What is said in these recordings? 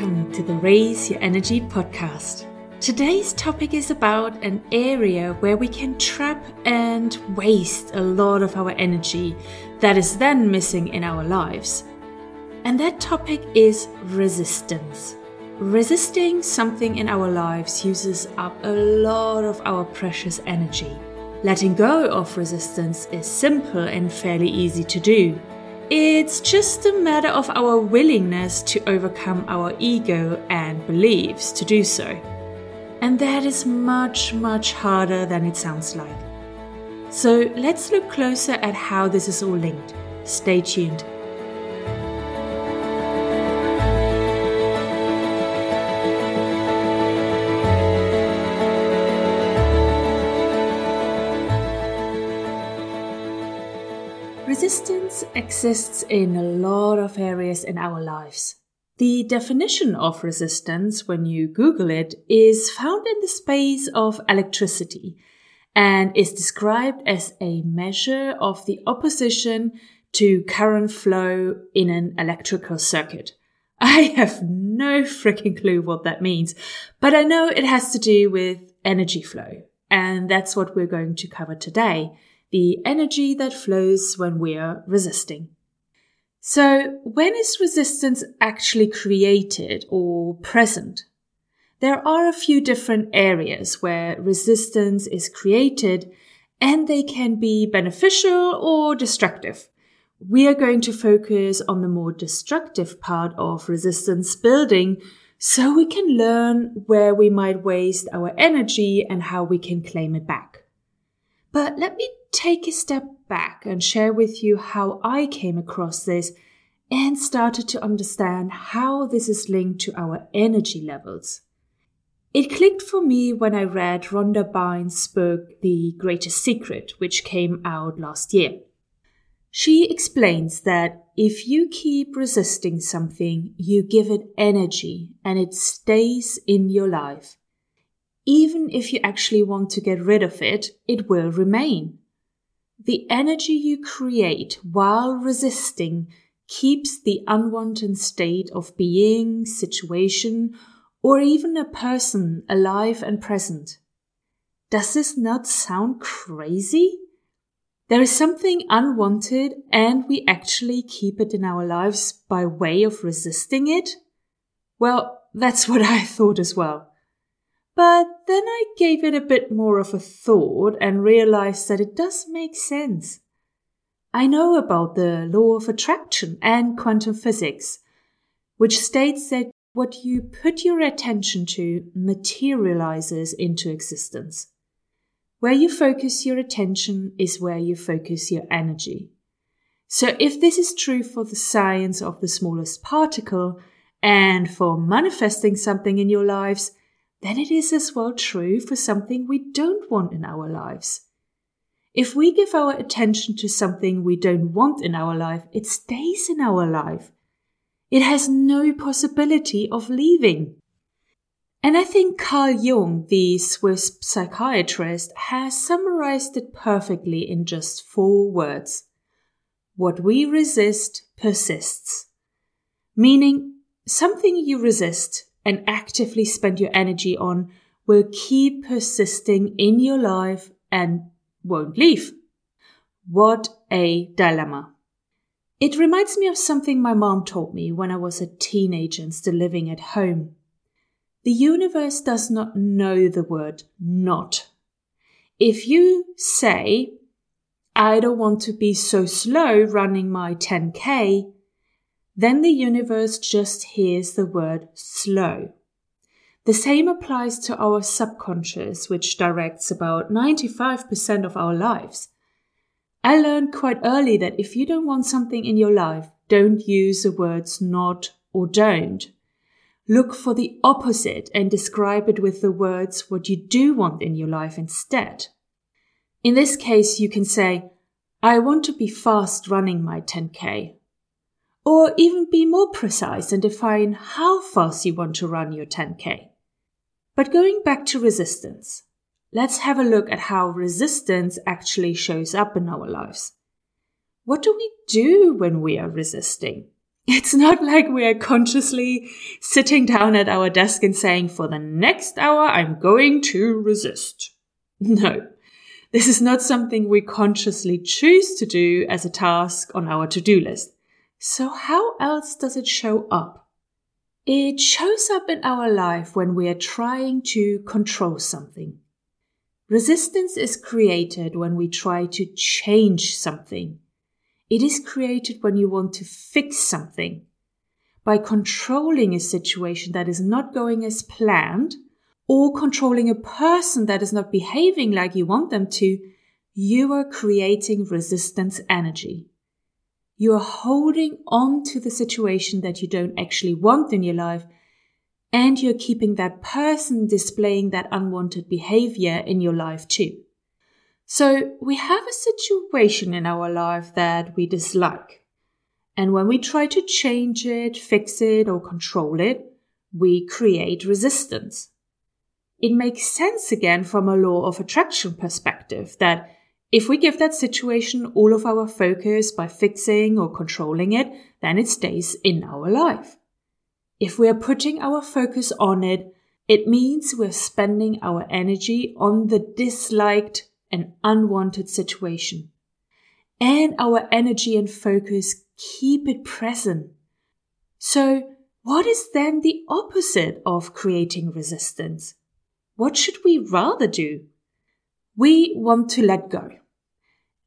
welcome to the Raise Your Energy podcast. Today's topic is about an area where we can trap and waste a lot of our energy that is then missing in our lives. And that topic is resistance. Resisting something in our lives uses up a lot of our precious energy. Letting go of resistance is simple and fairly easy to do. It's just a matter of our willingness to overcome our ego and beliefs to do so. And that is much, much harder than it sounds like. So let's look closer at how this is all linked. Stay tuned. Resistance exists in a lot of areas in our lives. The definition of resistance, when you Google it, is found in the space of electricity and is described as a measure of the opposition to current flow in an electrical circuit. I have no freaking clue what that means, but I know it has to do with energy flow. And that's what we're going to cover today the energy that flows when we are resisting. So, when is resistance actually created or present? There are a few different areas where resistance is created and they can be beneficial or destructive. We are going to focus on the more destructive part of resistance building so we can learn where we might waste our energy and how we can claim it back. But let me take a step back and share with you how I came across this and started to understand how this is linked to our energy levels. It clicked for me when I read Rhonda Byrne's book, The Greatest Secret, which came out last year. She explains that if you keep resisting something, you give it energy and it stays in your life. Even if you actually want to get rid of it, it will remain. The energy you create while resisting keeps the unwanted state of being, situation, or even a person alive and present. Does this not sound crazy? There is something unwanted and we actually keep it in our lives by way of resisting it? Well, that's what I thought as well. But then I gave it a bit more of a thought and realized that it does make sense. I know about the law of attraction and quantum physics, which states that what you put your attention to materializes into existence. Where you focus your attention is where you focus your energy. So if this is true for the science of the smallest particle and for manifesting something in your lives, then it is as well true for something we don't want in our lives. If we give our attention to something we don't want in our life, it stays in our life. It has no possibility of leaving. And I think Carl Jung, the Swiss psychiatrist, has summarized it perfectly in just four words. What we resist persists. Meaning, something you resist and actively spend your energy on will keep persisting in your life and won't leave. What a dilemma. It reminds me of something my mom taught me when I was a teenager and still living at home. The universe does not know the word not. If you say, I don't want to be so slow running my 10k, then the universe just hears the word slow. The same applies to our subconscious, which directs about 95% of our lives. I learned quite early that if you don't want something in your life, don't use the words not or don't. Look for the opposite and describe it with the words what you do want in your life instead. In this case, you can say, I want to be fast running my 10K or even be more precise and define how fast you want to run your 10K. But going back to resistance, let's have a look at how resistance actually shows up in our lives. What do we do when we are resisting? It's not like we are consciously sitting down at our desk and saying, for the next hour, I'm going to resist. No, this is not something we consciously choose to do as a task on our to-do list. So how else does it show up? It shows up in our life when we are trying to control something. Resistance is created when we try to change something. It is created when you want to fix something. By controlling a situation that is not going as planned, or controlling a person that is not behaving like you want them to, you are creating resistance energy. You are holding on to the situation that you don't actually want in your life, and you're keeping that person displaying that unwanted behavior in your life too. So we have a situation in our life that we dislike. And when we try to change it, fix it, or control it, we create resistance it makes sense again from a law of attraction perspective that if we give that situation all of our focus by fixing or controlling it, then it stays in our life. If we are putting our focus on it, it means we're spending our energy on the disliked and unwanted situation. And our energy and focus keep it present. So, what is then the opposite of creating resistance? What should we rather do? We want to let go.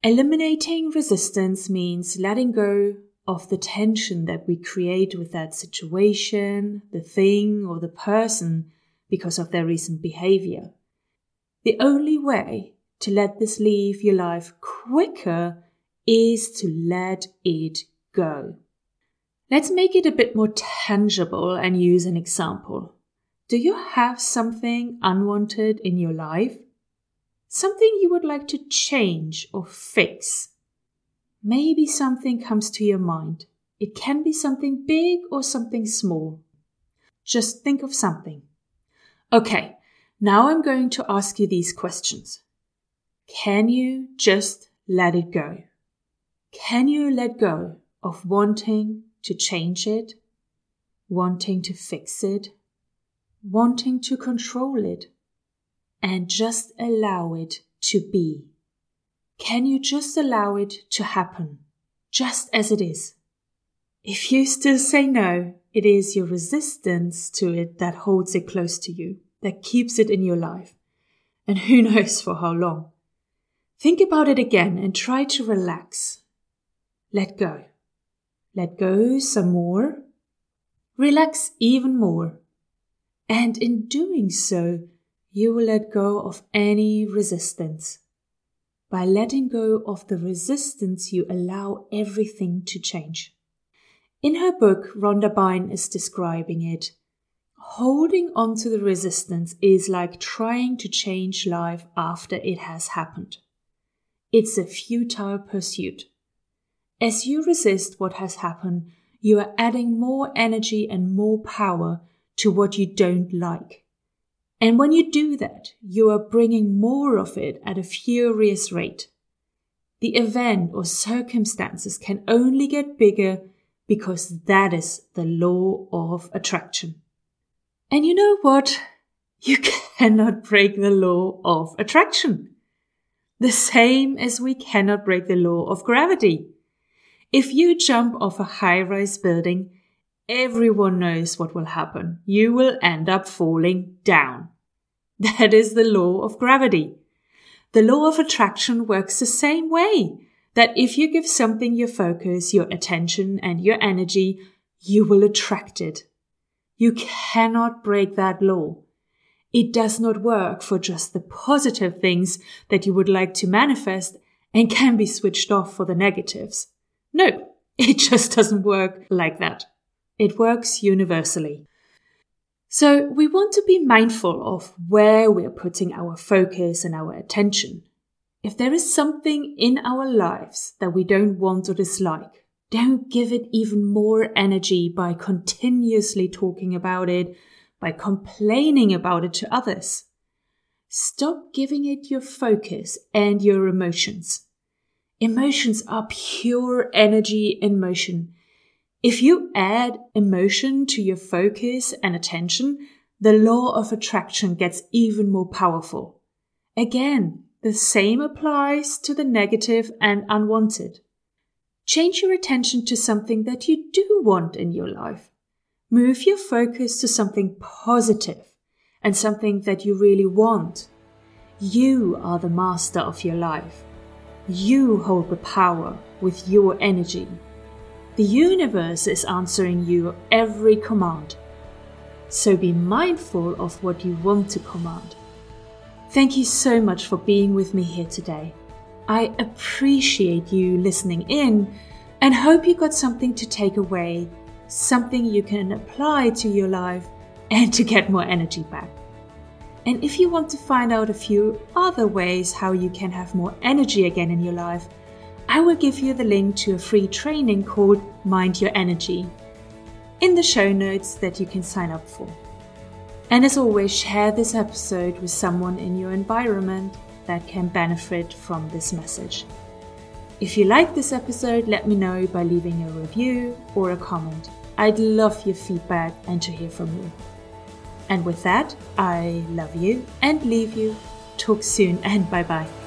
Eliminating resistance means letting go of the tension that we create with that situation, the thing, or the person because of their recent behavior. The only way to let this leave your life quicker is to let it go. Let's make it a bit more tangible and use an example. Do you have something unwanted in your life? Something you would like to change or fix? Maybe something comes to your mind. It can be something big or something small. Just think of something. Okay, now I'm going to ask you these questions. Can you just let it go? Can you let go of wanting to change it, wanting to fix it, wanting to control it and just allow it to be. Can you just allow it to happen, just as it is? If you still say no, it is your resistance to it that holds it close to you, that keeps it in your life. And who knows for how long. Think about it again and try to relax. Let go. Let go some more. Relax even more. And in doing so, you will let go of any resistance. By letting go of the resistance, you allow everything to change. In her book, Rhonda Byrne is describing it. Holding on to the resistance is like trying to change life after it has happened. It's a futile pursuit. As you resist what has happened, you are adding more energy and more power to what you don't like. And when you do that, you are bringing more of it at a furious rate. The event or circumstances can only get bigger because that is the law of attraction. And you know what? You cannot break the law of attraction. The same as we cannot break the law of gravity. If you jump off a high rise building, everyone knows what will happen. You will end up falling down. That is the law of gravity. The law of attraction works the same way. That if you give something your focus, your attention, and your energy, you will attract it. You cannot break that law. It does not work for just the positive things that you would like to manifest and can be switched off for the negatives. No, it just doesn't work like that. It works universally. So we want to be mindful of where we're putting our focus and our attention. If there is something in our lives that we don't want or dislike, don't give it even more energy by continuously talking about it, by complaining about it to others. Stop giving it your focus and your emotions. Emotions are pure energy in motion If you add emotion to your focus and attention, the law of attraction gets even more powerful. Again, the same applies to the negative and unwanted. Change your attention to something that you do want in your life. Move your focus to something positive and something that you really want. You are the master of your life. You hold the power with your energy. The universe is answering you every command. So be mindful of what you want to command. Thank you so much for being with me here today. I appreciate you listening in and hope you got something to take away, something you can apply to your life and to get more energy back. And if you want to find out a few other ways how you can have more energy again in your life, I will give you the link to a free training called Mind Your Energy in the show notes that you can sign up for. And as always, share this episode with someone in your environment that can benefit from this message. If you like this episode, let me know by leaving a review or a comment. I'd love your feedback and to hear from you. And with that, I love you and leave you. Talk soon and bye bye.